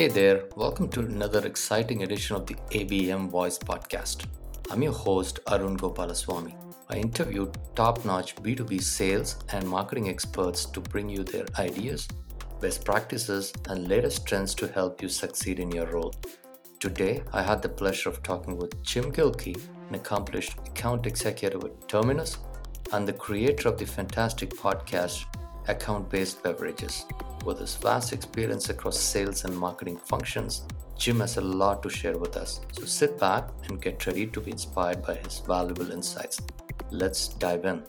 Hey there, welcome to another exciting edition of the ABM Voice Podcast. I'm your host, Arun Gopalaswami. I interviewed top notch B2B sales and marketing experts to bring you their ideas, best practices, and latest trends to help you succeed in your role. Today, I had the pleasure of talking with Jim Gilkey, an accomplished account executive at Terminus and the creator of the fantastic podcast Account Based Beverages. With his vast experience across sales and marketing functions, Jim has a lot to share with us. So sit back and get ready to be inspired by his valuable insights. Let's dive in.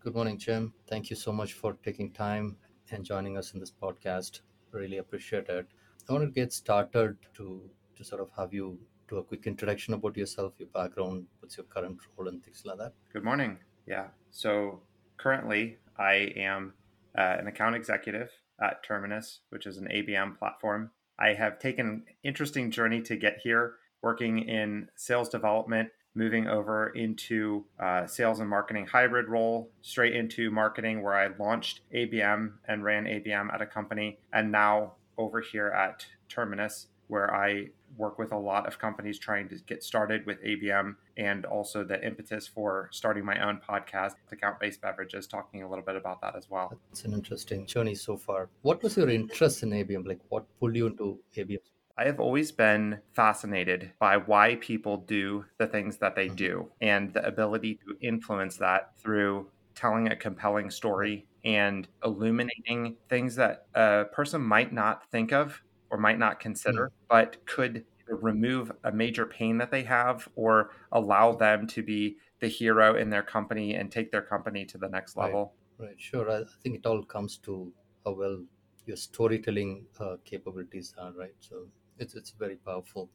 Good morning, Jim. Thank you so much for taking time and joining us in this podcast. Really appreciate it. I want to get started to to sort of have you do a quick introduction about yourself, your background, what's your current role, and things like that. Good morning. Yeah. So currently, I am uh, an account executive at Terminus, which is an ABM platform. I have taken an interesting journey to get here, working in sales development, moving over into uh, sales and marketing hybrid role, straight into marketing, where I launched ABM and ran ABM at a company, and now over here at Terminus, where I work with a lot of companies trying to get started with ABM and also the impetus for starting my own podcast, Account Based Beverages, talking a little bit about that as well. It's an interesting journey so far. What was your interest in ABM? Like, what pulled you into ABM? I have always been fascinated by why people do the things that they mm-hmm. do and the ability to influence that through telling a compelling story and illuminating things that a person might not think of or might not consider, mm. but could remove a major pain that they have or allow them to be the hero in their company and take their company to the next level. Right, right. sure. I think it all comes to how well your storytelling uh, capabilities are, right? So it's it's very powerful.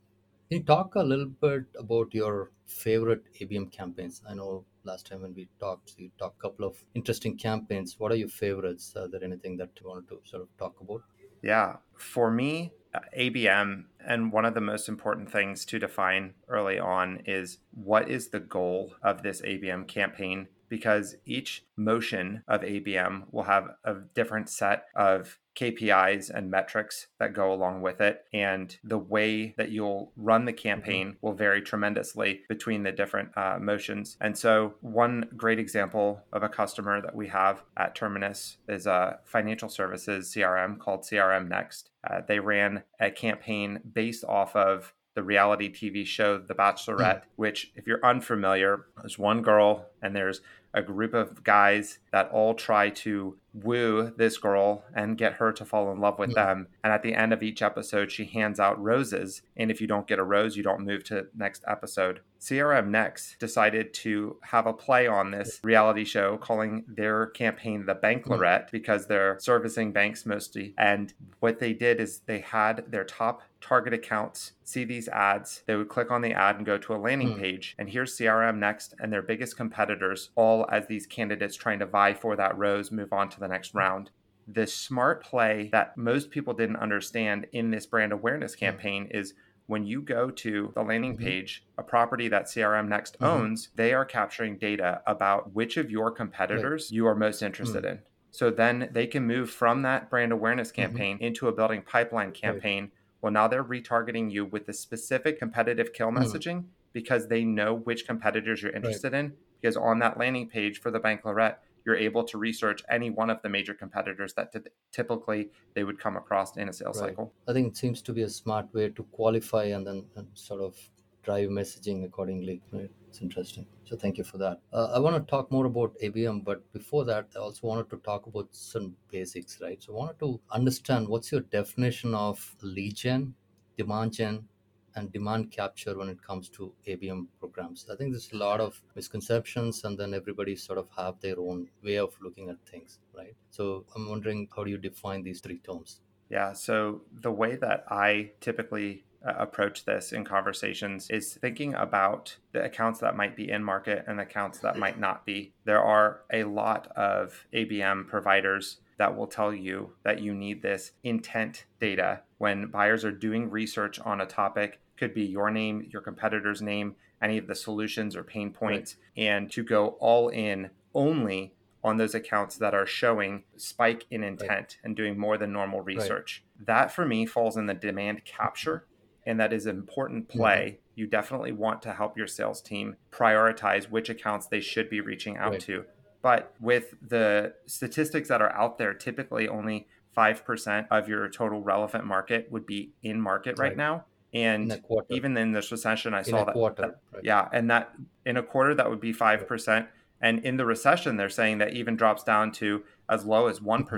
Can you talk a little bit about your favorite ABM campaigns? I know last time when we talked, you talked a couple of interesting campaigns. What are your favorites? Are there anything that you wanted to sort of talk about? Yeah. For me, uh, ABM, and one of the most important things to define early on is what is the goal of this ABM campaign? Because each motion of ABM will have a different set of KPIs and metrics that go along with it. And the way that you'll run the mm-hmm. campaign will vary tremendously between the different uh, motions. And so, one great example of a customer that we have at Terminus is a financial services CRM called CRM Next. Uh, they ran a campaign based off of the reality TV show The Bachelorette, mm. which, if you're unfamiliar, there's one girl and there's a group of guys that all try to woo this girl and get her to fall in love with yeah. them. And at the end of each episode, she hands out roses. And if you don't get a rose, you don't move to next episode. CRM Next decided to have a play on this reality show, calling their campaign the Banklerette mm. because they're servicing banks mostly. And what they did is they had their top target accounts see these ads. They would click on the ad and go to a landing mm. page. And here's CRM Next and their biggest competitors, all as these candidates trying to vie for that rose move on to the next round. The smart play that most people didn't understand in this brand awareness hmm. campaign mm. is when you go to the landing mm-hmm. page, a property that CRM Next mm-hmm. owns, they are capturing data about which of your competitors right. you are most interested mm-hmm. in. So then they can move from that brand awareness mm-hmm. campaign into a building pipeline campaign. Right. Well, now they're retargeting you with the specific competitive kill mm. messaging because they know which competitors you're interested right. in. Because on that landing page for the Banklerette, you're able to research any one of the major competitors that t- typically they would come across in a sales right. cycle. I think it seems to be a smart way to qualify and then and sort of drive messaging accordingly. Right? It's interesting. So thank you for that. Uh, I want to talk more about ABM, but before that, I also wanted to talk about some basics, right? So I wanted to understand what's your definition of lead gen, demand gen, and demand capture when it comes to ABM programs. I think there's a lot of misconceptions, and then everybody sort of have their own way of looking at things, right? So I'm wondering how do you define these three terms? Yeah, so the way that I typically uh, approach this in conversations is thinking about the accounts that might be in market and accounts that might not be. There are a lot of ABM providers that will tell you that you need this intent data when buyers are doing research on a topic could be your name your competitor's name any of the solutions or pain points right. and to go all in only on those accounts that are showing spike in intent right. and doing more than normal research. Right. That for me falls in the demand capture and that is important play. Mm-hmm. You definitely want to help your sales team prioritize which accounts they should be reaching out right. to. But with the statistics that are out there, typically only 5% of your total relevant market would be in market right, right now. And in even in this recession, I in saw that. Quarter, that right. Yeah. And that in a quarter, that would be 5%. And in the recession, they're saying that even drops down to as low as one mm-hmm.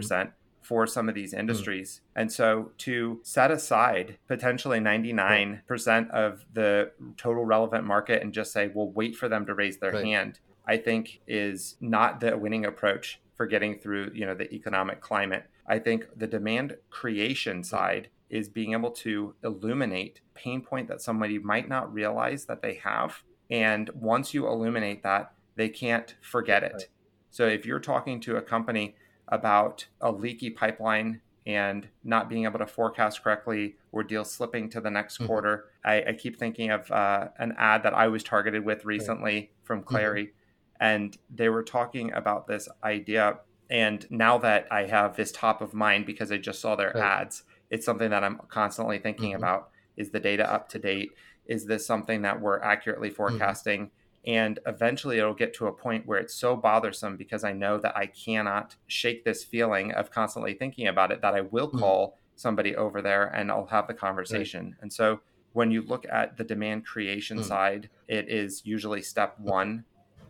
For some of these hmm. industries. Mm. And so to set aside potentially 99% of the total relevant market and just say, we'll wait for them to raise their right. hand, I think is not the winning approach for getting through, you know, the economic climate. I think the demand creation side is being able to illuminate pain point that somebody might not realize that they have. And once you illuminate that, they can't forget it. Right. So if you're talking to a company about a leaky pipeline and not being able to forecast correctly or deals slipping to the next mm-hmm. quarter, I, I, keep thinking of uh, an ad that I was targeted with recently right. from mm-hmm. Clari. Mm-hmm. And they were talking about this idea. And now that I have this top of mind because I just saw their right. ads, it's something that I'm constantly thinking mm-hmm. about. Is the data up to date? Is this something that we're accurately mm-hmm. forecasting? And eventually it'll get to a point where it's so bothersome because I know that I cannot shake this feeling of constantly thinking about it that I will mm-hmm. call mm-hmm. somebody over there and I'll have the conversation. Right. And so when you look at the demand creation mm-hmm. side, it is usually step one.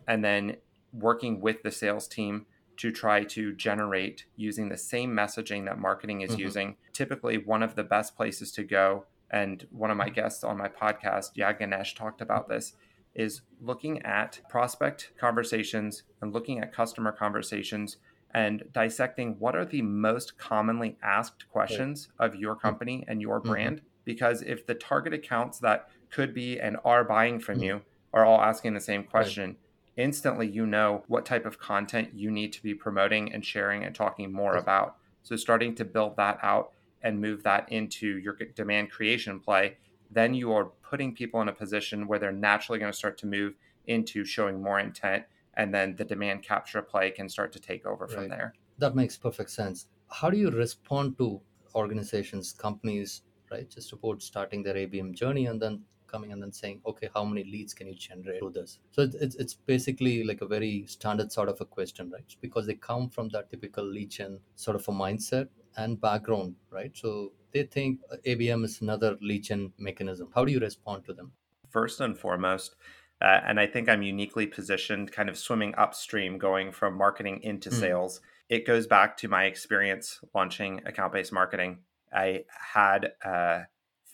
And then working with the sales team to try to generate using the same messaging that marketing is mm-hmm. using. Typically, one of the best places to go, and one of my guests on my podcast, Yag Ganesh, talked about this, is looking at prospect conversations and looking at customer conversations and dissecting what are the most commonly asked questions of your company and your mm-hmm. brand. Mm-hmm. Because if the target accounts that could be and are buying from mm-hmm. you are all asking the same question, right instantly you know what type of content you need to be promoting and sharing and talking more about. So starting to build that out and move that into your demand creation play, then you are putting people in a position where they're naturally going to start to move into showing more intent and then the demand capture play can start to take over right. from there. That makes perfect sense. How do you respond to organizations, companies, right, just about starting their ABM journey and then coming and then saying, okay, how many leads can you generate through this? So it's, it's basically like a very standard sort of a question, right? Because they come from that typical lead gen sort of a mindset and background, right? So they think ABM is another lead gen mechanism. How do you respond to them? First and foremost, uh, and I think I'm uniquely positioned, kind of swimming upstream, going from marketing into mm. sales. It goes back to my experience launching account based marketing. I had a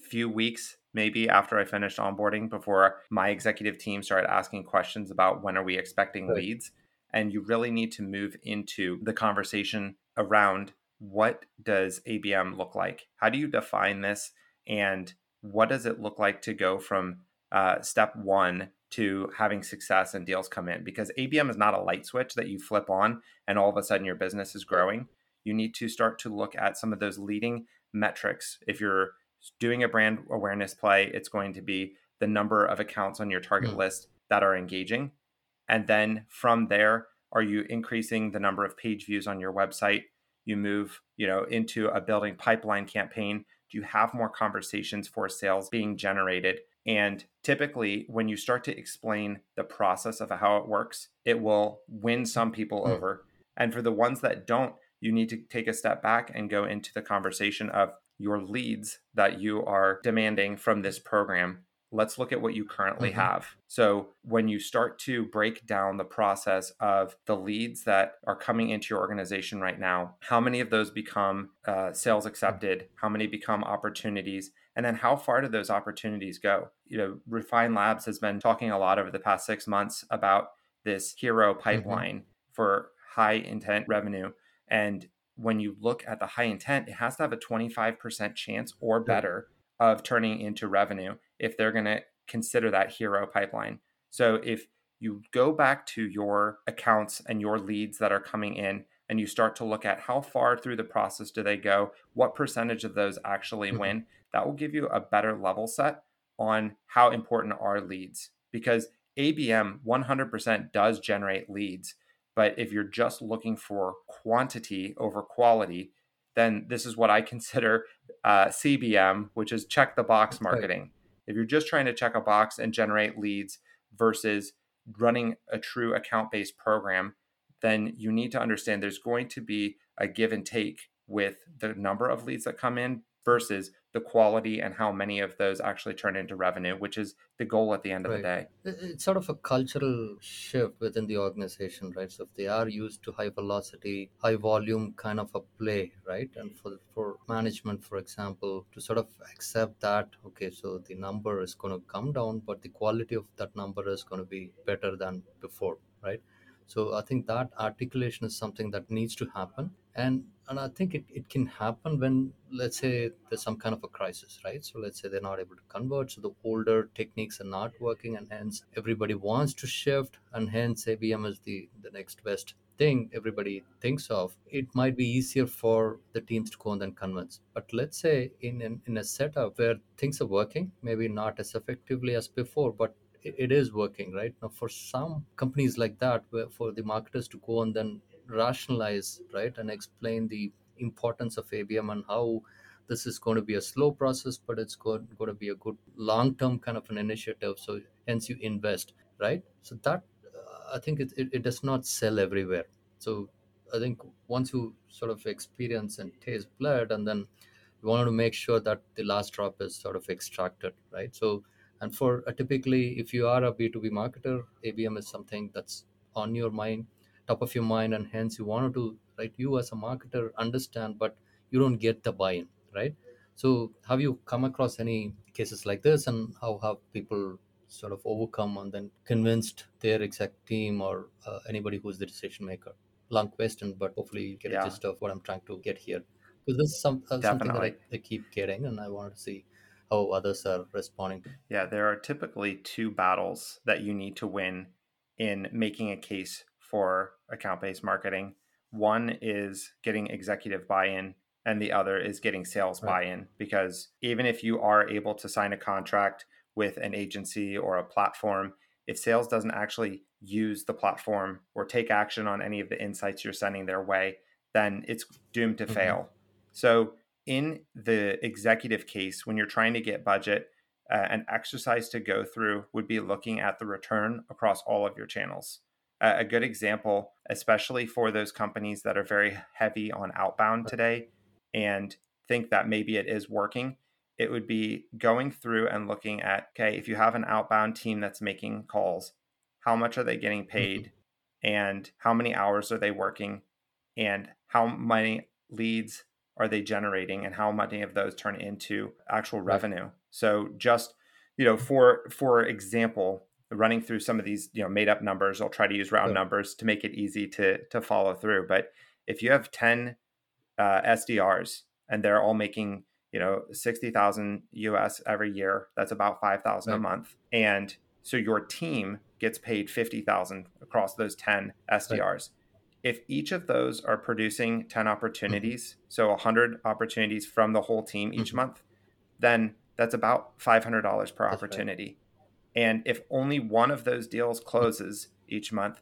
few weeks maybe after I finished onboarding before my executive team started asking questions about when are we expecting right. leads. And you really need to move into the conversation around what does ABM look like? How do you define this? And what does it look like to go from uh, step one to having success and deals come in? Because ABM is not a light switch that you flip on and all of a sudden your business is growing. You need to start to look at some of those leading metrics. If you're doing a brand awareness play, it's going to be the number of accounts on your target mm. list that are engaging. And then from there, are you increasing the number of page views on your website? You move, you know, into a building pipeline campaign. Do you have more conversations for sales being generated? And typically, when you start to explain the process of how it works, it will win some people mm. over. And for the ones that don't, you need to take a step back and go into the conversation of your leads that you are demanding from this program let's look at what you currently mm-hmm. have. So, when you start to break down the process of the leads that are coming into your organization right now, how many of those become uh, sales accepted? How many become opportunities? And then, how far do those opportunities go? You know, Refine Labs has been talking a lot over the past six months about this hero mm-hmm. pipeline mm-hmm. for high intent revenue. And when you look at the high intent, it has to have a 25% chance or better of turning into revenue if they're going to consider that hero pipeline. So if you go back to your accounts and your leads that are coming in and you start to look at how far through the process do they go, what percentage of those actually mm-hmm. win, that will give you a better level set on how important are leads because ABM 100% does generate leads But if you're just looking for quantity over quality, then this is what I consider uh, CBM, which is check the box marketing. Right. If you're just trying to check a box and generate leads versus running a true account based program, then you need to understand there's going to be a give and take with the number of leads that come in versus the quality and how many of those actually turn into revenue, which is the goal at the end of the day. It's sort of a cultural shift within the organization, right? So if they are used to high velocity, high volume kind of a play, right? And for for management, for example, to sort of accept that, okay, so the number is going to come down, but the quality of that number is going to be better than before, right? So I think that articulation is something that needs to happen. And and I think it, it can happen when let's say there's some kind of a crisis, right? So let's say they're not able to convert, so the older techniques are not working, and hence everybody wants to shift, and hence ABM is the, the next best thing everybody thinks of, it might be easier for the teams to go and then convince. But let's say in, in, in a setup where things are working, maybe not as effectively as before, but it is working right now for some companies like that where for the marketers to go and then rationalize right and explain the importance of abm and how this is going to be a slow process but it's going, going to be a good long term kind of an initiative so hence you invest right? So that uh, i think it, it, it does not sell everywhere. So i think once you sort of experience and taste blood and then you want to make sure that the last drop is sort of extracted right? So and for uh, typically, if you are a B2B marketer, ABM is something that's on your mind, top of your mind, and hence you wanted to, right? You as a marketer understand, but you don't get the buy-in, right? So, have you come across any cases like this, and how have people sort of overcome and then convinced their exec team or uh, anybody who's the decision maker? Long question, but hopefully you get yeah. a gist of what I'm trying to get here. Because this is some, uh, something that I, I keep getting, and I wanted to see how others are responding yeah there are typically two battles that you need to win in making a case for account-based marketing one is getting executive buy-in and the other is getting sales right. buy-in because even if you are able to sign a contract with an agency or a platform if sales doesn't actually use the platform or take action on any of the insights you're sending their way then it's doomed to mm-hmm. fail so in the executive case, when you're trying to get budget, uh, an exercise to go through would be looking at the return across all of your channels. A good example, especially for those companies that are very heavy on outbound today and think that maybe it is working, it would be going through and looking at okay, if you have an outbound team that's making calls, how much are they getting paid? Mm-hmm. And how many hours are they working? And how many leads are they generating and how many of those turn into actual revenue so just you know for for example running through some of these you know made up numbers i'll try to use round numbers to make it easy to to follow through but if you have 10 uh, sdrs and they're all making you know 60000 us every year that's about 5000 right. a month and so your team gets paid 50000 across those 10 sdrs right if each of those are producing 10 opportunities, mm-hmm. so 100 opportunities from the whole team each mm-hmm. month, then that's about $500 per that's opportunity. Right. And if only one of those deals closes each month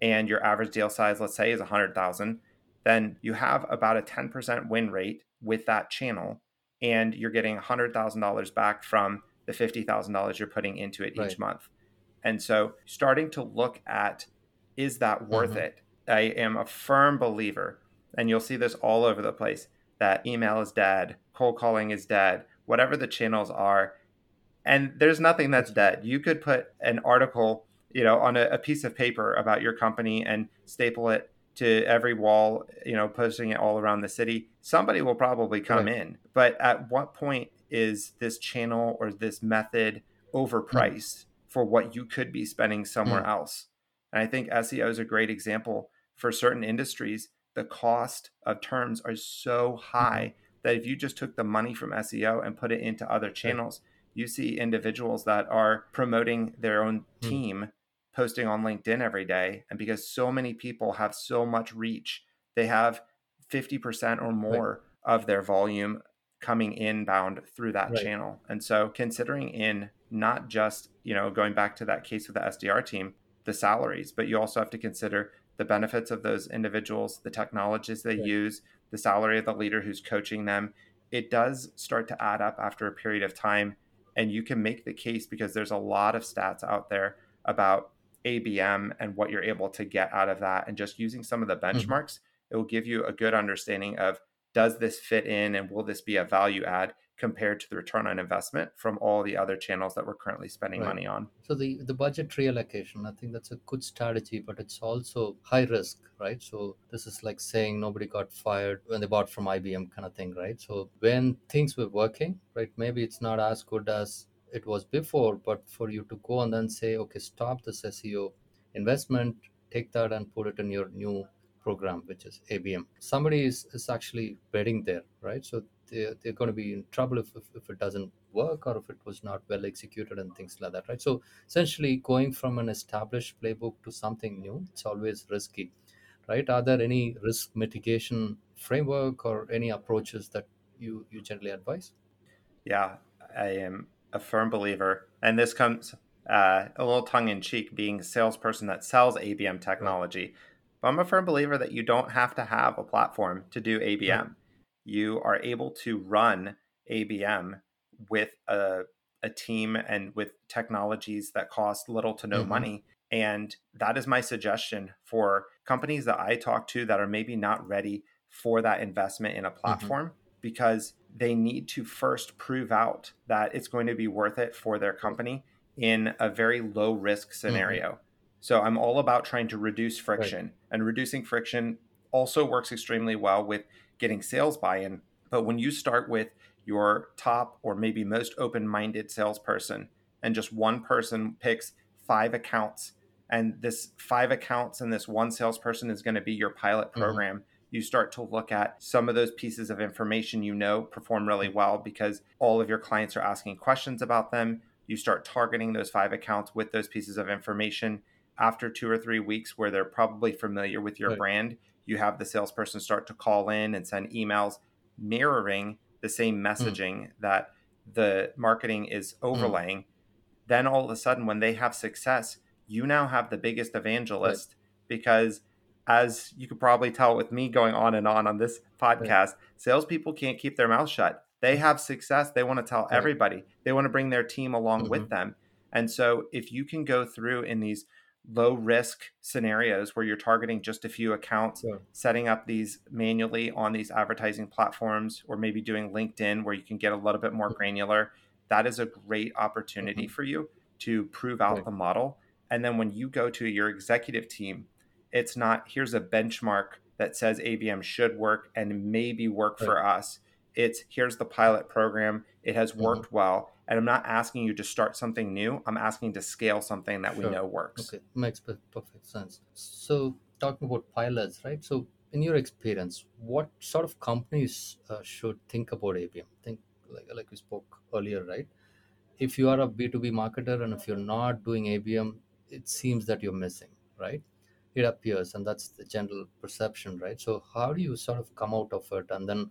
and your average deal size, let's say, is 100,000, then you have about a 10% win rate with that channel and you're getting $100,000 back from the $50,000 you're putting into it right. each month. And so starting to look at is that worth mm-hmm. it? I am a firm believer, and you'll see this all over the place, that email is dead, cold calling is dead, whatever the channels are. And there's nothing that's dead. You could put an article, you know, on a, a piece of paper about your company and staple it to every wall, you know, posting it all around the city. Somebody will probably come right. in. But at what point is this channel or this method overpriced mm. for what you could be spending somewhere mm. else? And I think SEO is a great example for certain industries, the cost of terms are so high mm-hmm. that if you just took the money from SEO and put it into other channels, you see individuals that are promoting their own mm. team posting on LinkedIn every day. And because so many people have so much reach, they have 50% or more right. of their volume coming inbound through that right. channel. And so considering in not just, you know, going back to that case with the SDR team, the salaries, but you also have to consider the benefits of those individuals, the technologies they Right. use, the salary of the leader who's coaching them, it does start to add up after a period of time. And you can make the case because there's a lot of stats out there about ABM and what you're able to get out of that. And just using some of the Mm-hmm. benchmarks, it will give you a good understanding of does this fit in and will this be a value add compared to the return on investment from all the other channels that we're currently spending Right. money on. So the the budget reallocation, I think that's a good strategy, but it's also high risk, right? So this is like saying nobody got fired when they bought from IBM kind of thing, right? So when things were working, right, maybe it's not as good as it was before, but for you to go and then say, okay, stop this SEO investment, take that and put it in your new program, which is ABM. Somebody is, is actually betting there, right? So they're, they're going to be in trouble if, if, if it doesn't work or if it was not well executed and things like that, right? So essentially going from an established playbook to something new it's always risky right are there any risk mitigation framework or any approaches that you you generally advise Yeah, I am a firm believer, and this comes uh, a little tongue in cheek, being a salesperson that sells ABM technology. But I'm a firm believer that you don't have to have a platform to do ABM. Right. You are able to run ABM with a, a team and with technologies that cost little to no Mhm. money. And that is my suggestion for companies that I talk to that are maybe not ready for that investment in a platform because they need to first prove out that it's going to be worth it for their company in a very low risk scenario. So I'm all about trying to reduce friction, and reducing friction also works extremely well with getting sales buy in. But when you start with your top or maybe most open minded salesperson, and just one person picks five accounts, and this five accounts and this one salesperson is going to be your pilot Mhm. program you start to look at some of those pieces of information you know perform really well because all of your clients are asking questions about them. You start targeting those five accounts with those pieces of information. After two or three weeks, where they're probably familiar with your Right. brand, you have the salesperson start to call in and send emails mirroring the same messaging that the marketing is overlaying. Then all of a sudden, when they have success, you now have the biggest evangelist because as you could probably tell with me going on and on on this podcast, salespeople can't keep their mouth shut. They have success. They want to tell Right. everybody. They want to bring their team along Mhm. with them. And so, if you can go through in these low risk scenarios where you're targeting just a few accounts, Sure. setting up these manually on these advertising platforms, or maybe doing LinkedIn where you can get a little bit more granular, that is a great opportunity Mhm. for you to prove out Right. the model. And then when you go to your executive team, it's not here's a benchmark that says ABM should work and maybe work Right. for us. It's here's the pilot program. It has Mhm. worked well. And I'm not asking you to start something new. I'm asking to scale something that we know works. Okay, makes perfect sense. So, talking about pilots, right? So, in your experience, what sort of companies uh, should think about ABM? Think like like we spoke earlier, right? If you are a B two B marketer and if you're not doing ABM, it seems that you're missing, right? It appears, and that's the general perception, right? So, how do you sort of come out of it, and then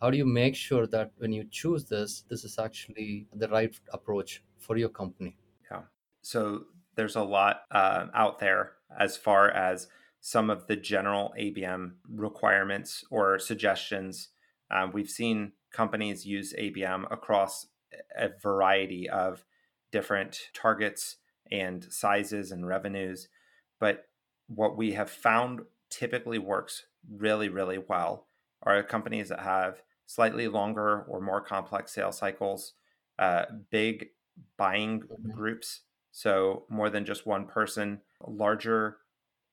how do you make sure that when you choose this, this is actually the right approach for your company? Yeah. So there's a lot uh, out there as far as some of the general ABM requirements or suggestions. Um, we've seen companies use ABM across a variety of different targets and sizes and revenues. But what we have found typically works really, really well are companies that have slightly longer or more complex sales cycles, uh, big buying Mhm. groups. So more than just one person larger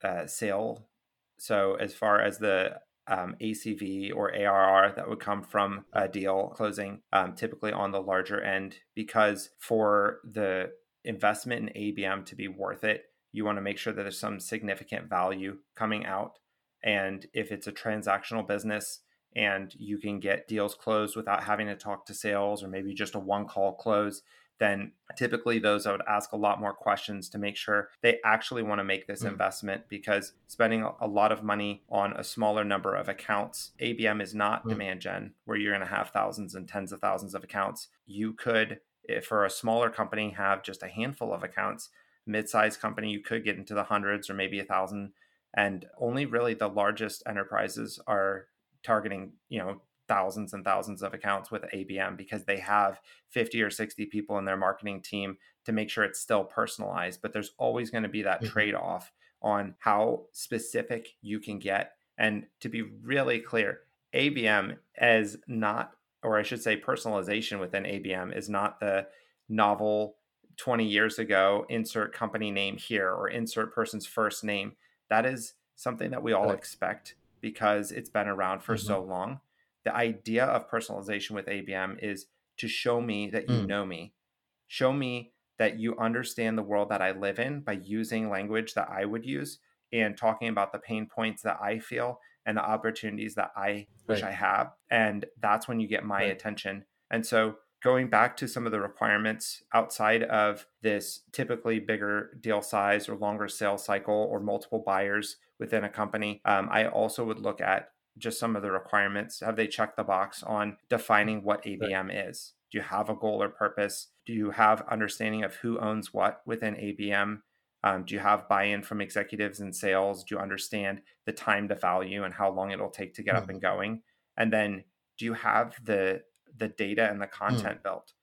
uh, sale. So as far as the um, acv or arr that would come from a deal closing um, typically on the larger end because for the investment in abm to be worth it you want to make sure that there's some significant value coming out and if it's a transactional business and you can get deals closed without having to talk to sales or maybe just a one call close then typically those I would ask a lot more questions to make sure they actually want to make this Mm. investment because spending a- lot of money on a smaller number of accounts, ABM is not Mm. demand gen where you're going to have thousands and tens of thousands of accounts. You could, if for a smaller company, have just a handful of accounts. Mid-sized company, you could get into the hundreds or maybe a thousand and only really the largest enterprises are targeting you know thousands and thousands of accounts with abm because they have 50 or 60 people in their marketing team to make sure it's still personalized but there's always going to be that mm-hmm. trade-off on how specific you can get and to be really clear abm is not or i should say personalization within abm is not the novel 20 years ago insert company name here or insert person's first name that is something that we all expect because it's been around for mm-hmm. so long. The idea of personalization with ABM is to show me that you mm. know me, show me that you understand the world that I live in by using language that I would use and talking about the pain points that I feel and the opportunities that I right. wish I have. And that's when you get my right. attention. And so going back to some of the requirements outside of this typically bigger deal size or longer sales cycle or multiple buyers within a company, um, I also would look at just some of the requirements. Have they checked the box on defining what ABM is? Do you have a goal or purpose? Do you have understanding of who owns what within ABM? Um, do you have buy-in from executives and sales? Do you understand the time to value and how long it'll take to get mm-hmm. up and going? And then do you have the the data and the hmm. content mm. built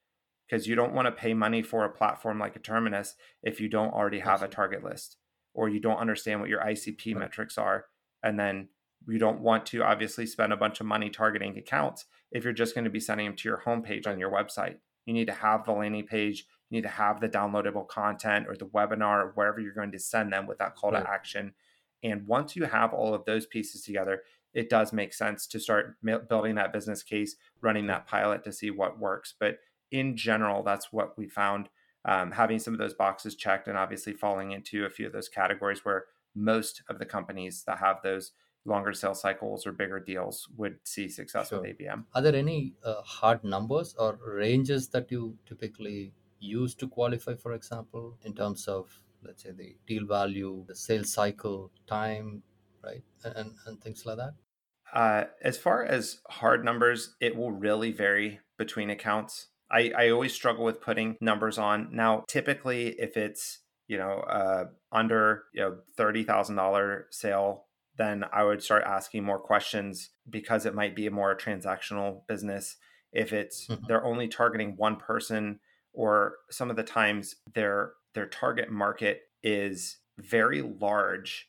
because you don't want to pay money for a platform like a terminus if you don't already have a target list or you don't understand what your icp right. metrics are and then you don't want to obviously spend a bunch of money targeting accounts if you're just going to be sending them to your homepage on your website you need to have the landing page you need to have the downloadable content or the webinar or wherever you're going to send them with that call right. to action and once you have all of those pieces together it does make sense to start building that business case, running that pilot to see what works. But in general, that's what we found. Um, having some of those boxes checked and obviously falling into a few of those categories where most of the companies that have those longer sales cycles or bigger deals would see success sure. with ABM. Are there any uh, hard numbers or ranges that you typically use to qualify, for example, in terms of, let's say, the deal value, the sales cycle time, right and and things like that uh, as far as hard numbers it will really vary between accounts I, I always struggle with putting numbers on now typically if it's you know uh, under you know $30000 sale then i would start asking more questions because it might be a more transactional business if it's mm-hmm. they're only targeting one person or some of the times their their target market is very large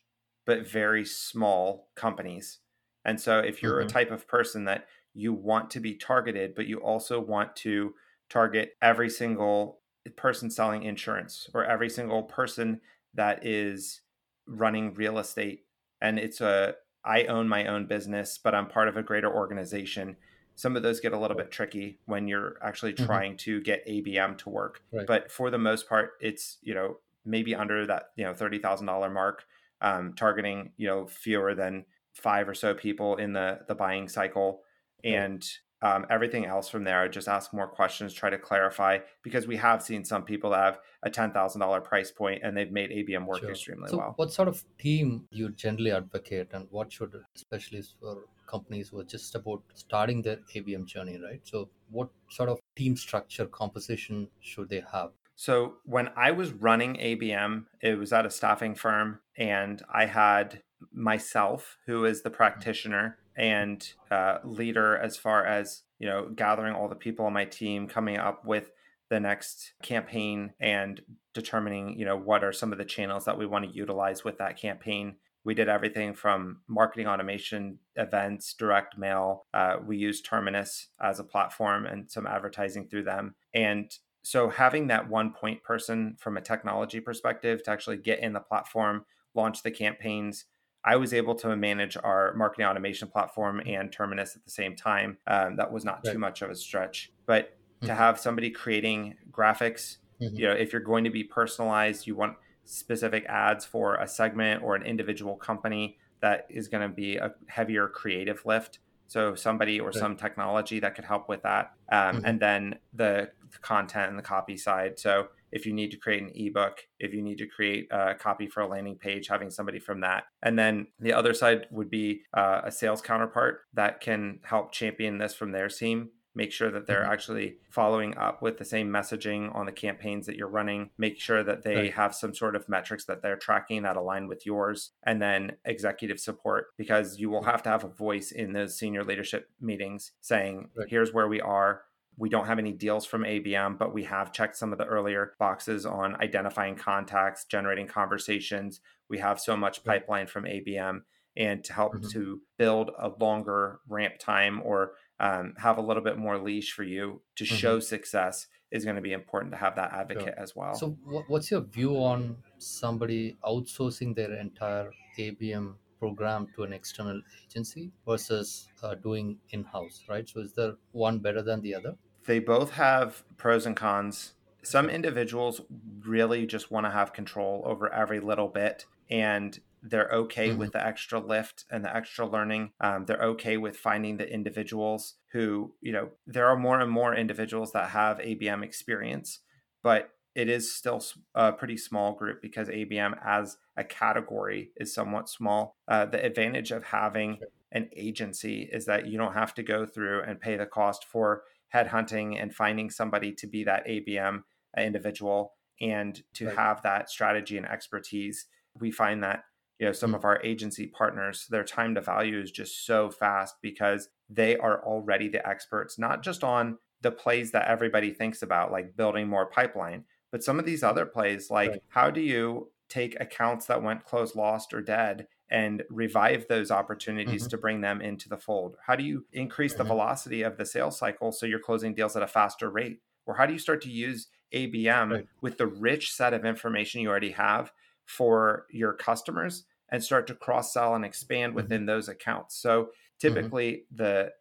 but very small companies. And so if you're mm-hmm. a type of person that you want to be targeted, but you also want to target every single person selling insurance or every single person that is running real estate and it's a I own my own business, but I'm part of a greater organization. Some of those get a little bit tricky when you're actually mm-hmm. trying to get ABM to work. Right. But for the most part, it's, you know, maybe under that, you know, $30,000 mark um, targeting you know fewer than five or so people in the the buying cycle. And um, everything else from there just ask more questions try to clarify because we have seen some people have a $10000 price point and they've made abm work sure. extremely so well. what sort of team you generally advocate and what should especially for companies who are just about starting their abm journey right? So what sort of team structure composition should they have? So when I was running ABM, it was at a staffing firm, and I had myself, who is the practitioner and uh, leader as far as you know, gathering all the people on my team, coming up with the next campaign, and determining you know what are some of the channels that we want to utilize with that campaign. We did everything from marketing automation, events, direct mail. Uh, we used Terminus as a platform and some advertising through them. And so having that one point person from a technology perspective to actually get in the platform launch the campaigns i was able to manage our marketing automation platform and terminus at the same time um, that was not right. too much of a stretch but mm-hmm. to have somebody creating graphics mm-hmm. you know if you're going to be personalized you want specific ads for a segment or an individual company that is going to be a heavier creative lift so somebody or right. some technology that could help with that um, mm-hmm. and then the the content and the copy side. So if you need to create an ebook, if you need to create a copy for a landing page, having somebody from that. And then the other side would be uh, a sales counterpart that can help champion this from their team. make sure that they're Mhm. actually following up with the same messaging on the campaigns that you're running, make sure that they Right. have some sort of metrics that they're tracking that align with yours, and then executive support because you will have to have a voice in those senior leadership meetings saying, Right. here's where we are. We don't have any deals from ABM, but we have checked some of the earlier boxes on identifying contacts, generating conversations. We have so much pipeline from ABM and to help Mhm. to build a longer ramp time or um, have a little bit more leash for you to Mhm. show success is going to be important to have that advocate as well. So, what's your view on somebody outsourcing their entire ABM program to an external agency versus uh, doing in house, right? So, is there one better than the other? They both have pros and cons. Some individuals really just want to have control over every little bit and they're okay Mhm. with the extra lift and the extra learning. Um, they're okay with finding the individuals who, you know, there are more and more individuals that have ABM experience, but it is still a pretty small group because ABM as a category is somewhat small. Uh, the advantage of having an agency is that you don't have to go through and pay the cost for headhunting and finding somebody to be that ABM individual and to Right. have that strategy and expertise. We find that you know some Mm. of our agency partners their time to value is just so fast because they are already the experts not just on the plays that everybody thinks about like building more pipeline but some of these other plays like Right. how do you take accounts that went closed lost or dead and revive those opportunities Mhm. to bring them into the fold how do you increase the Mhm. velocity of the sales cycle so you're closing deals at a faster rate or how do you start to use abm Right. with the rich set of information you already have for your customers and start to cross sell and expand Mhm. within those accounts. So typically the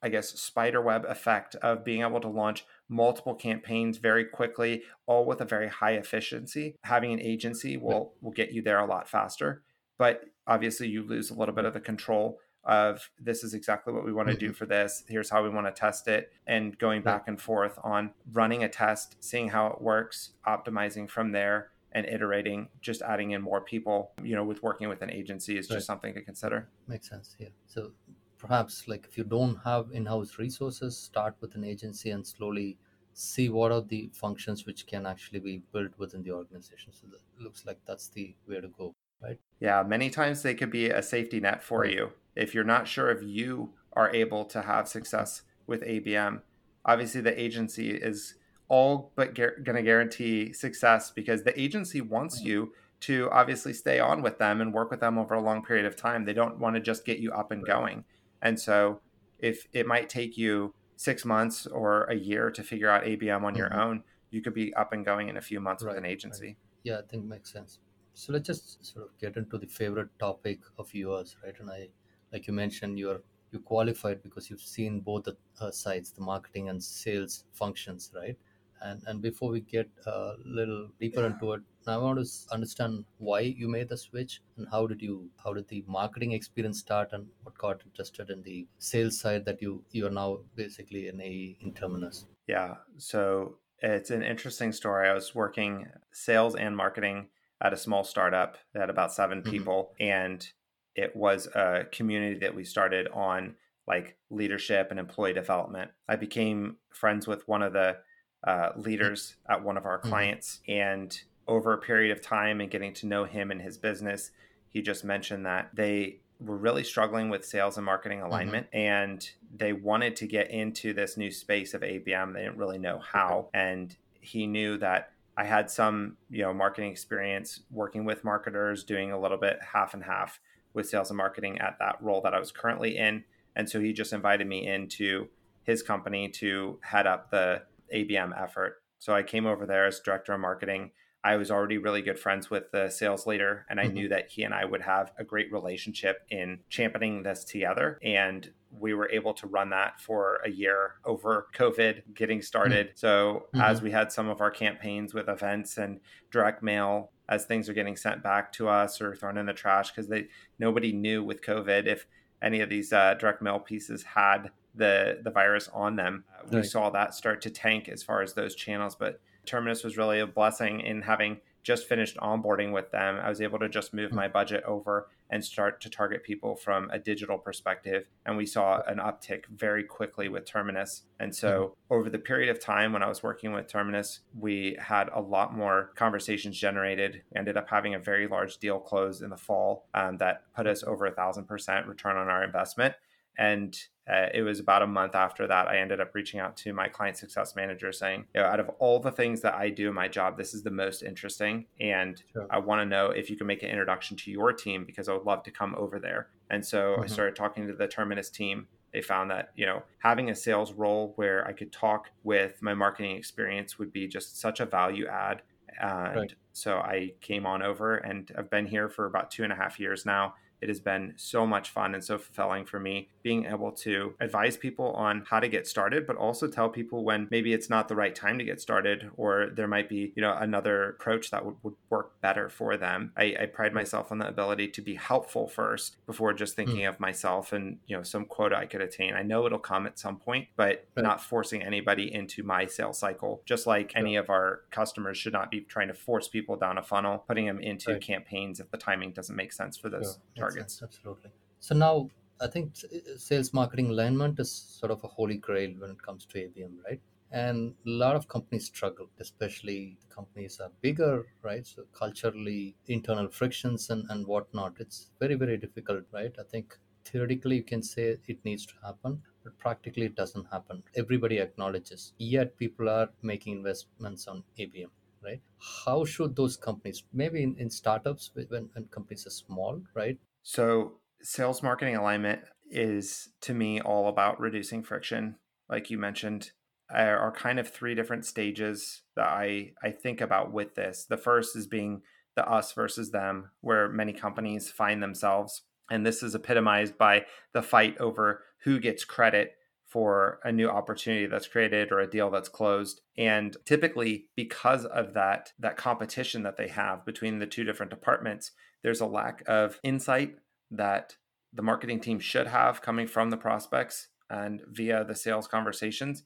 I guess spider web effect of being able to launch multiple campaigns very quickly, all with a very high efficiency. Having an agency will will get you there a lot faster. But obviously you lose a little bit of the control of this is exactly what we want to do mm-hmm. for this. Here's how we want to test it and going back and forth on running a test, seeing how it works, optimizing from there and iterating, just adding in more people, you know, with working with an agency is just something to consider. Makes sense. Yeah. So, perhaps like if you don't have in-house resources, start with an agency and slowly see what are the functions which can actually be built within the organization. So, that looks like that's the way to go, right? Yeah, many times they could be a safety net for you. If you're not sure if you are able to have success with ABM, obviously the agency is all but going to guarantee success because the agency wants you to obviously stay on with them and work with them over a long period of time. They don't want to just get you up and Right. going. And so if it might take you six months or a year to figure out ABM on your Mhm. own, you could be up and going in a few months with Right, an right. agency. Yeah, I think makes sense. So let's just sort of get into the favorite topic of yours, right? And I, like you mentioned, you're you qualified because you've seen both the uh, sides, the marketing and sales functions, right? And and before we get a little deeper into it, I want to understand why you made the switch and how did you how did the marketing experience start and what got interested in the sales side that you you are now basically an AE in Terminus. Yeah. So it's an interesting story. I was working sales and marketing at a small startup that had about 7 Mhm. people. And it was a community that we started on like leadership and employee development. I became friends with one of the uh, leaders at one of our Mhm. clients. And over a period of time and getting to know him and his business, he just mentioned that they were really struggling with sales and marketing alignment and they wanted to get into this new space of ABM. They didn't really know how. And he knew that I had some, you know, marketing experience working with marketers, doing a little bit half and half with sales and marketing at that role that I was currently in. And so he just invited me into his company to head up the ABM effort. So I came over there as director of marketing. I was already really good friends with the sales leader, and I Mhm. knew that he and I would have a great relationship in championing this together. And we were able to run that for a year over COVID getting started. So, as we had some of our campaigns with events and direct mail, as things are getting sent back to us or thrown in the trash, because they nobody knew with COVID if any of these uh, direct mail pieces had the the virus on them. Uh, we Right. saw that start to tank as far as those channels, but Terminus was really a blessing in having just finished onboarding with them. I was able to just move hmm. my budget over and start to target people from a digital perspective. And we saw an uptick very quickly with Terminus. And so, mm-hmm. over the period of time when I was working with Terminus, we had a lot more conversations generated. We ended up having a very large deal close in the fall um, that put us over a thousand percent return on our investment. And uh, it was about a month after that I ended up reaching out to my client success manager saying, you know, out of all the things that I do in my job, this is the most interesting. And sure. I want to know if you can make an introduction to your team because I would love to come over there. And so mm-hmm. I started talking to the Terminus team. They found that, you know, having a sales role where I could talk with my marketing experience would be just such a value add. And right. so I came on over and I've been here for about two and a half years now it has been so much fun and so fulfilling for me being able to advise people on how to get started, but also tell people when maybe it's not the right time to get started or there might be, you know, another approach that would, would work better for them. I, I, pride myself on the ability to be helpful first before just hmm. thinking mm. of myself and, you know, some quota I could attain. I know it'll come at some point, but right. not forcing anybody into my sales cycle, just like any of our customers should not be trying to force people down a funnel, putting them into right. campaigns if the timing doesn't make sense for those targets. Absolutely. So now I think uh, sales marketing alignment is sort of a holy grail when it comes to ABM, right? And a lot of companies struggle, especially companies are bigger, right? So culturally, internal frictions and, and whatnot. It's very, very difficult, right? I think theoretically you can say it needs to happen, but practically it doesn't happen. Everybody acknowledges. Yet people are making investments on ABM right how should those companies maybe in, in startups when, when companies are small right so, sales marketing alignment is to me all about reducing friction. Like you mentioned, there are kind of three different stages that I, I think about with this. The first is being the us versus them, where many companies find themselves. And this is epitomized by the fight over who gets credit for a new opportunity that's created or a deal that's closed and typically because of that that competition that they have between the two different departments there's a lack of insight that the marketing team should have coming from the prospects and via the sales conversations.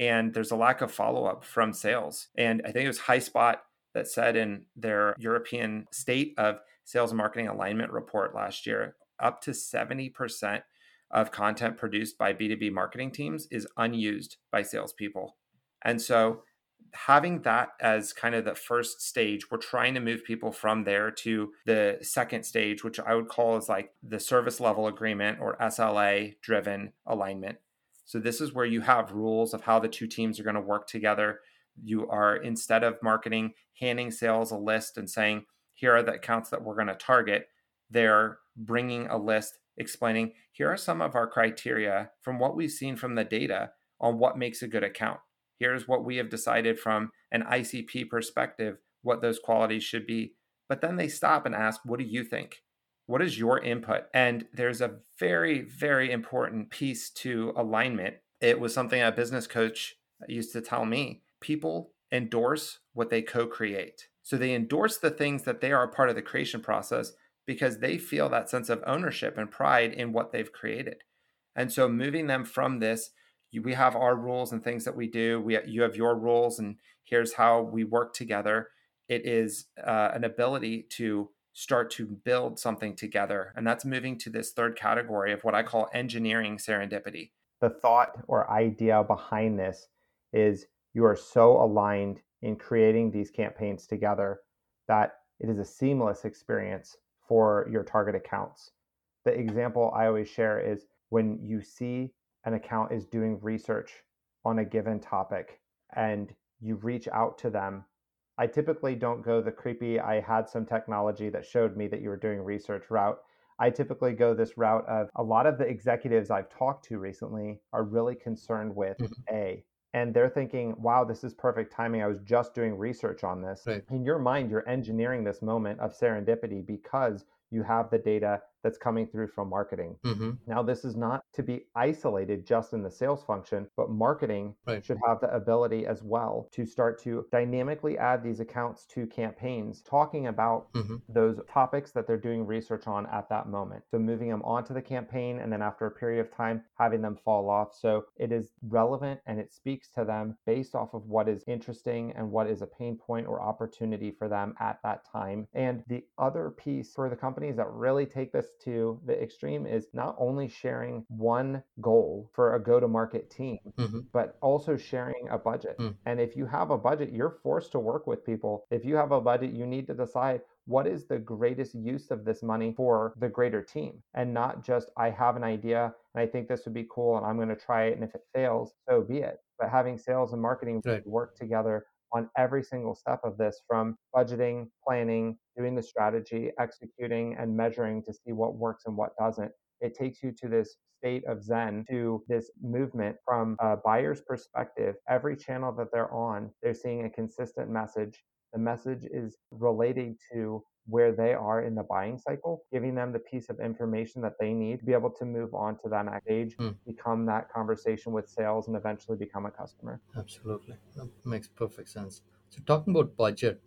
And there's a lack of follow up from sales. And I think it was Highspot that said in their European state of sales and marketing alignment report last year, up to 70% of content produced by B2B marketing teams is unused by salespeople. And so having that as kind of the first stage, we're trying to move people from there to the second stage, which I would call is like the service level agreement or SLA driven alignment. So this is where you have rules of how the two teams are going to work together. You are instead of marketing handing sales a list and saying here are the accounts that we're going to target, they're bringing a list explaining here are some of our criteria from what we've seen from the data on what makes a good account here's what we have decided from an ICP perspective what those qualities should be. But then they stop and ask, what do you think? What is your input? And there's a very, very important piece to alignment. It was something a business coach used to tell me people endorse what they co create. So they endorse the things that they are a part of the creation process because they feel that sense of ownership and pride in what they've created. And so moving them from this we have our rules and things that we do. We you have your rules, and here's how we work together. It is uh, an ability to start to build something together, and that's moving to this third category of what I call engineering serendipity. The thought or idea behind this is you are so aligned in creating these campaigns together that it is a seamless experience for your target accounts. The example I always share is when you see an account is doing research on a given topic and you reach out to them, I typically don't go the creepy, I had some technology that showed me that you were doing research route. I typically go this route of a lot of the executives I've talked to recently are really concerned with mm-hmm. A, and they're thinking, wow, this is perfect timing. I was just doing research on this. Right. In your mind, you're engineering this moment of serendipity because you have the data that's coming through from marketing. Mm-hmm. Now, this is not to be isolated just in the sales function, but marketing Right. should have the ability as well to start to dynamically add these accounts to campaigns, talking about Mm-hmm. those topics that they're doing research on at that moment. So, moving them onto the campaign and then after a period of time, having them fall off. So, it is relevant and it speaks to them based off of what is interesting and what is a pain point or opportunity for them at that time. And the other piece for the companies that really take this to the extreme is not only sharing one goal for a go to market team, Mm-hmm. but also sharing a budget. Mm. And if you have a budget, you're forced to work with people. If you have a budget, you need to decide what is the greatest use of this money for the greater team and not just I have an idea and I think this would be cool and I'm going to try it and if it fails, so be it. But having sales and marketing Right. work together on every single step of this from budgeting, planning, doing the strategy, executing and measuring to see what works and what doesn't. It takes you to this state of zen to this movement from a buyer's perspective. Every channel that they're on, they're seeing a consistent message. The message is relating to where they are in the buying cycle, giving them the piece of information that they need to be able to move on to that next stage, Mm. become that conversation with sales, and eventually become a customer. Absolutely. That makes perfect sense. So talking about budget,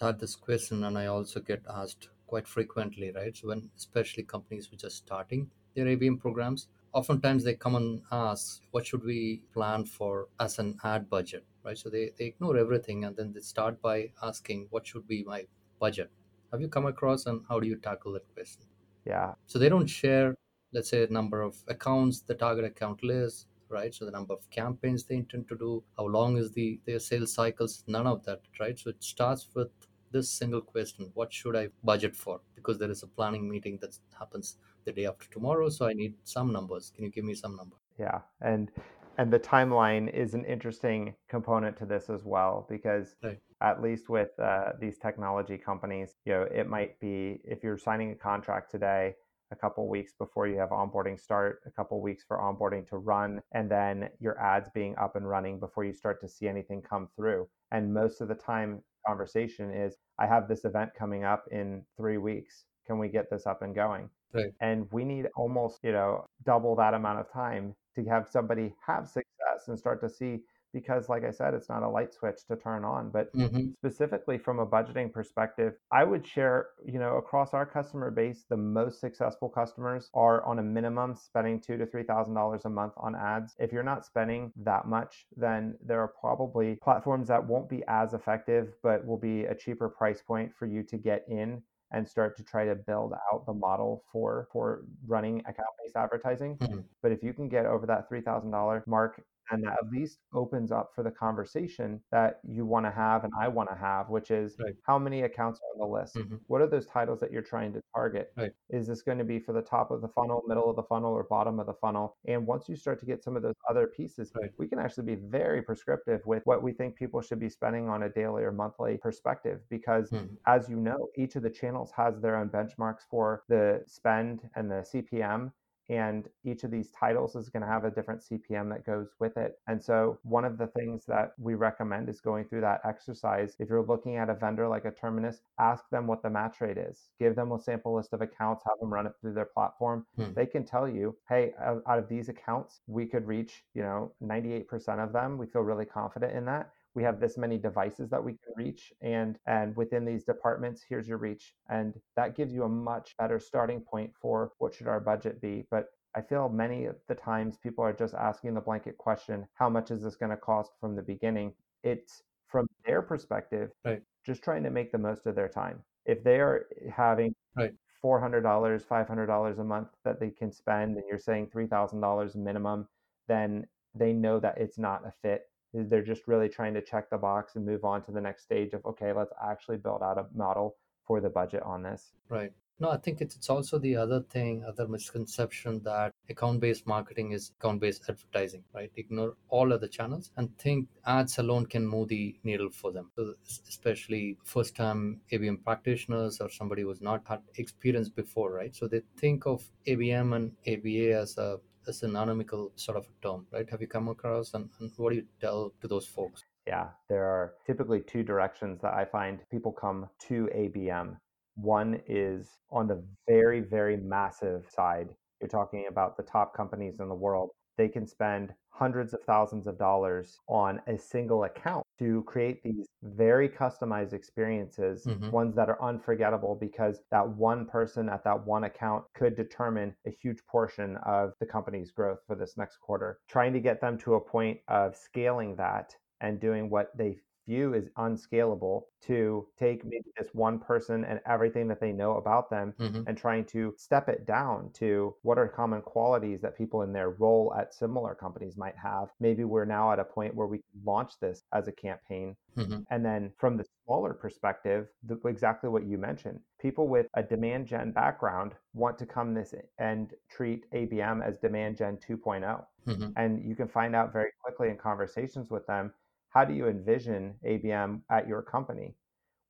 I had this question and I also get asked quite frequently, right? So when especially companies which are starting their ABM programs, oftentimes they come and ask, what should we plan for as an ad budget, right? So they, they ignore everything and then they start by asking, what should be my budget? Have you come across and how do you tackle that question? Yeah, So they don't share, let's say, a number of accounts the target account lists, right? So the number of campaigns they intend to do, how long is the their sales cycles, none of that, right? So it starts with this single question: What should I budget for? Because there is a planning meeting that happens the day after tomorrow, so I need some numbers. Can you give me some number? yeah, and and the timeline is an interesting component to this as well because Right. At least with uh, these technology companies, you know, it might be if you're signing a contract today, a couple weeks before you have onboarding start, a couple weeks for onboarding to run, and then your ads being up and running before you start to see anything come through. And most of the time, conversation is, I have this event coming up in three weeks. Can we get this up and going? Right. And we need almost, you know, double that amount of time to have somebody have success and start to see because like I said, it's not a light switch to turn on, but Mm-hmm. specifically from a budgeting perspective, I would share, you know, across our customer base, the most successful customers are on a minimum spending two to three thousand dollars a month on ads. If you're not spending that much, then there are probably platforms that won't be as effective, but will be a cheaper price point for you to get in and start to try to build out the model for for running account-based advertising. Mhm. But if you can get over that three thousand dollar mark and that at least opens up for the conversation that you want to have and I want to have, which is Right. how many accounts are on the list? Mhm. What are those titles that you're trying to target? Right. Is this going to be for the top of the funnel, middle of the funnel, or bottom of the funnel? And once you start to get some of those other pieces, Right. we can actually be very prescriptive with what we think people should be spending on a daily or monthly perspective because Mhm. as you know, each of the channels has their own benchmarks for the spend and the CPM. And each of these titles is going to have a different CPM that goes with it. And so, one of the things that we recommend is going through that exercise. If you're looking at a vendor like a Terminus, ask them what the match rate is. Give them a sample list of accounts, have them run it through their platform. Hmm. They can tell you, hey, out out of these accounts, we could reach, you know, 98% of them. We feel really confident in that we have this many devices that we can reach and and within these departments here's your reach and that gives you a much better starting point for what should our budget be but i feel many of the times people are just asking the blanket question how much is this going to cost from the beginning it's from their perspective Right. just trying to make the most of their time if they are having Right. $400 $500 a month that they can spend and you're saying $3000 minimum then they know that it's not a fit they're just really trying to check the box and move on to the next stage of okay let's actually build out a model for the budget on this Right. No, I think it's, also the other thing, other misconception that account based marketing is account based advertising, right? Ignore all other channels and think ads alone can move the needle for them. So, especially first time ABM practitioners or somebody who's not had experience before, right? So they think of ABM and ABA as a as an anonymical sort of term, right? Have you come across and, and what do you tell to those folks? yeah there are typically two directions that i find people come to abm One is on the very, very massive side. You're talking about the top companies in the world. They can spend hundreds of thousands of dollars on a single account to create these very customized experiences, Mhm. ones that are unforgettable because that one person at that one account could determine a huge portion of the company's growth for this next quarter. Trying to get them to a point of scaling that and doing what they view is unscalable to take maybe this one person and everything that they know about them Mhm. and trying to step it down to what are common qualities that people in their role at similar companies might have. Maybe we're now at a point where we can launch this as a campaign. Mhm. And then from the smaller perspective, the, exactly what you mentioned, people with a demand gen background want to come this and treat ABM as demand gen 2.0 Mhm. and you can find out very quickly in conversations with them how do you envision ABM at your company?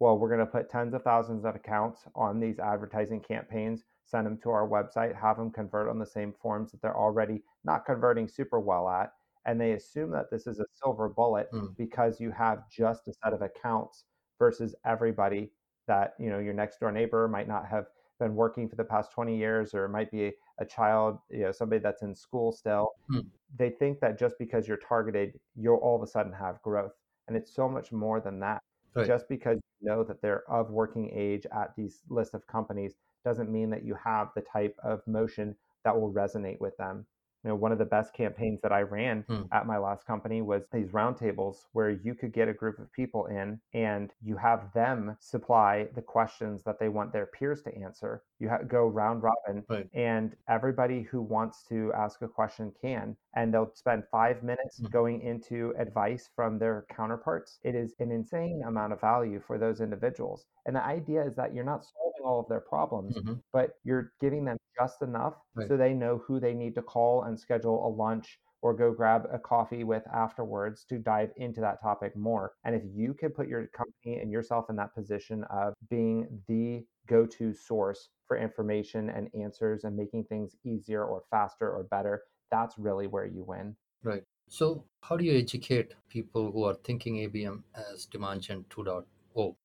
Well, we're going to put tens of thousands of accounts on these advertising campaigns, send them to our website, have them convert on the same forms that they're already not converting super well at. And they assume that this is a silver bullet Mm. because you have just a set of accounts versus everybody that, you know, your next door neighbor might not have been working for the past 20 years or it might be a child, you know, somebody that's in school still Mm. they think that just because you're targeted, you'll all of a sudden have growth. And it's so much more than that. Right. Just because you know that they're of working age at these list of companies doesn't mean that you have the type of motion that will resonate with them. You know, one of the best campaigns that I ran Hmm. at my last company was these roundtables where you could get a group of people in and you have them supply the questions that they want their peers to answer. You ha- go round robin Right. and everybody who wants to ask a question can and they'll spend five minutes Mhm. going into advice from their counterparts it is an insane amount of value for those individuals and the idea is that you're not solving all of their problems Mhm. but you're giving them just enough Right. so they know who they need to call and schedule a lunch or go grab a coffee with afterwards to dive into that topic more. And if you can put your company and yourself in that position of being the go to source for information and answers and making things easier or faster or better, that's really where you win. Right. So, how do you educate people who are thinking ABM as demand gen 2.0?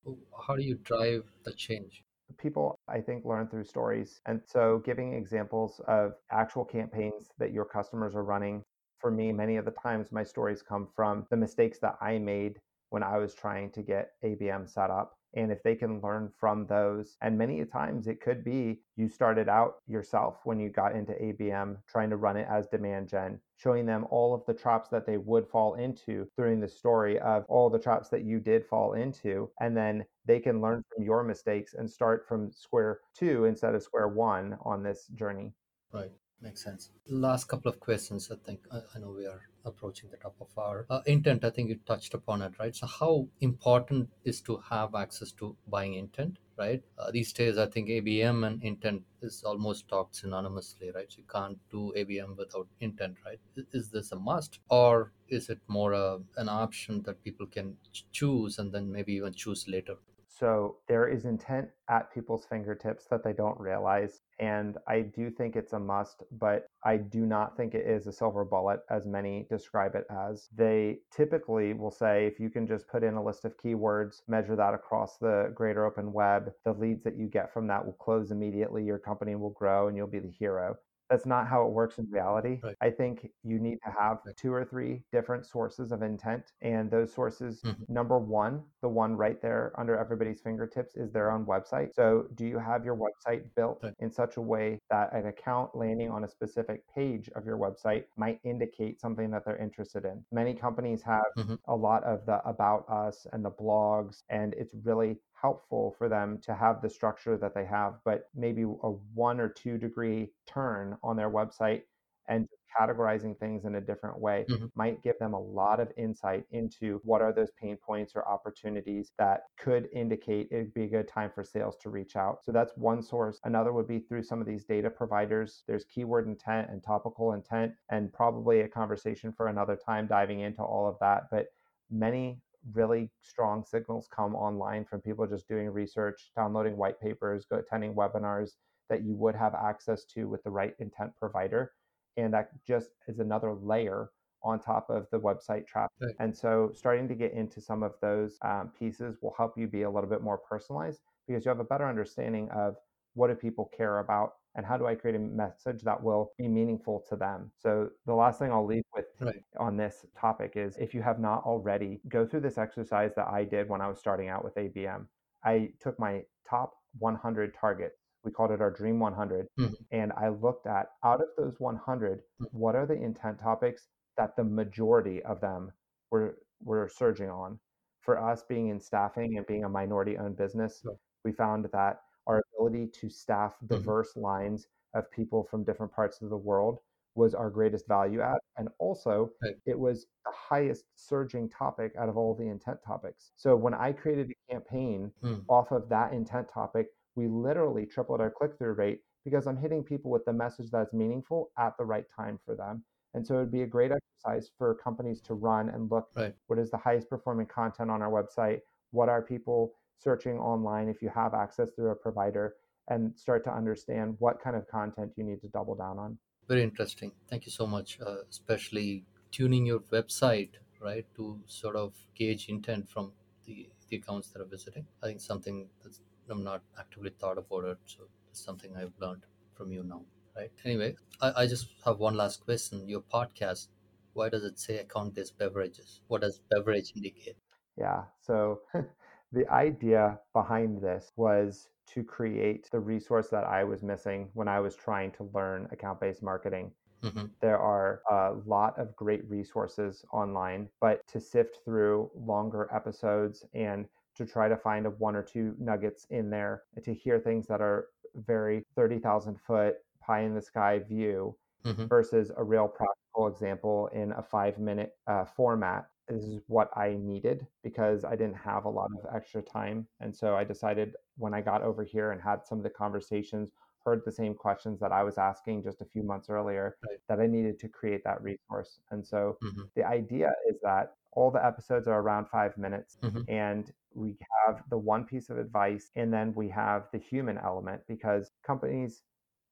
How do you drive the change? People i think learn through stories. And so giving examples of actual campaigns that your customers are running for me many of the times my stories come from the mistakes that i made when i was trying to get abm set up and if they can learn from those and many times it could be you started out yourself when you got into abm trying to run it as demand gen showing them all of the traps that they would fall into during the story of all the traps that you did fall into and then they can learn from your mistakes and start from square two instead of square one on this journey Right. Makes sense. Last couple of questions. I think I, I know we are approaching the top of our uh, intent. I think you touched upon it, right? So, how important is to have access to buying intent, right? Uh, these days, I think ABM and intent is almost talked synonymously, right? So you can't do ABM without intent, right? Is, is this a must, or is it more a, an option that people can choose and then maybe even choose later? So there is intent at people's fingertips that they don't realize. And I do think it's a must, but I do not think it is a silver bullet as many describe it as. They typically will say if you can just put in a list of keywords, measure that across the greater open web, the leads that you get from that will close immediately, your company will grow, and you'll be the hero that's not how it works in reality. Right. I think you need to have two or three different sources of intent. And those sources, Mhm. number one, the one right there under everybody's fingertips is their own website. So, do you have your website built Right. in such a way that an account landing on a specific page of your website might indicate something that they're interested in? Many companies have Mhm. a lot of the about us and the blogs, and it's really helpful for them to have the structure that they have, but maybe a one or two degree turn on their website and categorizing things in a different way Mhm. might give them a lot of insight into what are those pain points or opportunities that could indicate it'd be a good time for sales to reach out. So that's one source. Another would be through some of these data providers. There's keyword intent and topical intent, and probably a conversation for another time diving into all of that. But many really strong signals come online from people just doing research, downloading white papers, go attending webinars that you would have access to with the right intent provider. And that just is another layer on top of the website traffic. Right. And so starting to get into some of those um, pieces will help you be a little bit more personalized because you have a better understanding of what do people care about and how do I create a message that will be meaningful to them. So the last thing I'll leave with Right. on this topic is if you have not already, go through this exercise that I did when I was starting out with ABM. I took my top 100 targets. We called it our Dream 100. Mhm. And I looked at out of those 100, Mhm. what are the intent topics that the majority of them were, were surging on? For us being in staffing and being a minority owned business, we found that our ability to staff Mhm. diverse lines of people from different parts of the world was our greatest value add. And also, Right. it was the highest surging topic out of all the intent topics. So when I created a campaign Mm. off of that intent topic, we literally tripled our click through rate because I'm hitting people with the message that's meaningful at the right time for them. And so it would be a great exercise for companies to run and look Right. what is the highest performing content on our website? What are people searching online if you have access through a provider? And start to understand what kind of content you need to double down on. Very interesting. Thank you so much. Uh, especially tuning your website, right, to sort of gauge intent from the, the accounts that are visiting. I think something that's I'm not actively thought about it, so it's something I've learned from you now, right? Anyway, I, I just have one last question. Your podcast, why does it say account-based beverages? What does beverage indicate? Yeah. So the idea behind this was to create the resource that I was missing when I was trying to learn account based marketing. hmm There are a lot of great resources online, but to sift through longer episodes and to try to find a one or two nuggets in there to hear things that are very 30,000 foot pie in the sky view hmm versus a real practical example in a five minute uh, format is what I needed because I didn't have a lot of extra time. And so I decided when I got over here and had some of the conversations, heard the same questions that I was asking just a few months earlier, Right. that I needed to create that resource. And so hmm the idea is that all the episodes are around five minutes Mhm. and we have the one piece of advice and then we have the human element because companies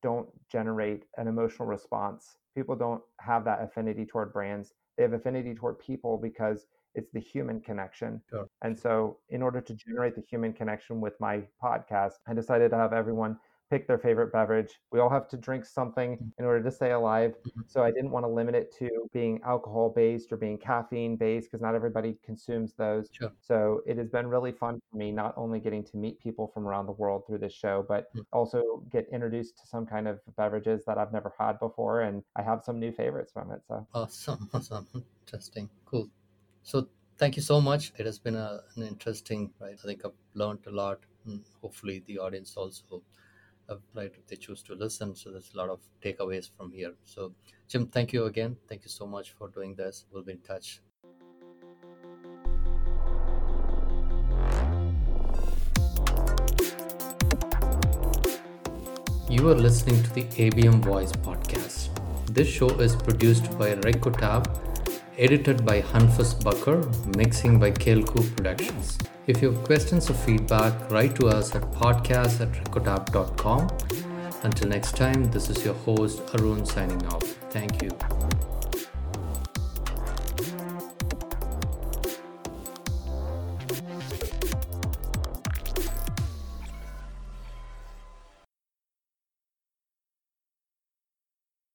don't generate an emotional response. People don't have that affinity toward brands. They have affinity toward people because it's the human connection. Sure. And so, in order to generate the human connection with my podcast, I decided to have everyone pick their favorite beverage. We all have to drink something in order to stay alive. Mhm. So, I didn't want to limit it to being alcohol based or being caffeine based because not everybody consumes those. Sure. So, it has been really fun for me, not only getting to meet people from around the world through this show, but Mm. also get introduced to some kind of beverages that I've never had before. And I have some new favorites from it. So, Awesome, awesome, interesting, cool. So thank you so much. It has been a, an interesting, right? I think I've learned a lot, and hopefully the audience also, right? If they choose to listen, so there's a lot of takeaways from here. So Jim, thank you again. Thank you so much for doing this. We'll be in touch. You are listening to the ABM Voice podcast. This show is produced by Recotap, edited by Hanfas Backer, mixing by Kelkoo Productions. If you have questions or feedback, write to us at podcast at recotap.com. Until next time, this is your host Arun signing off. Thank you.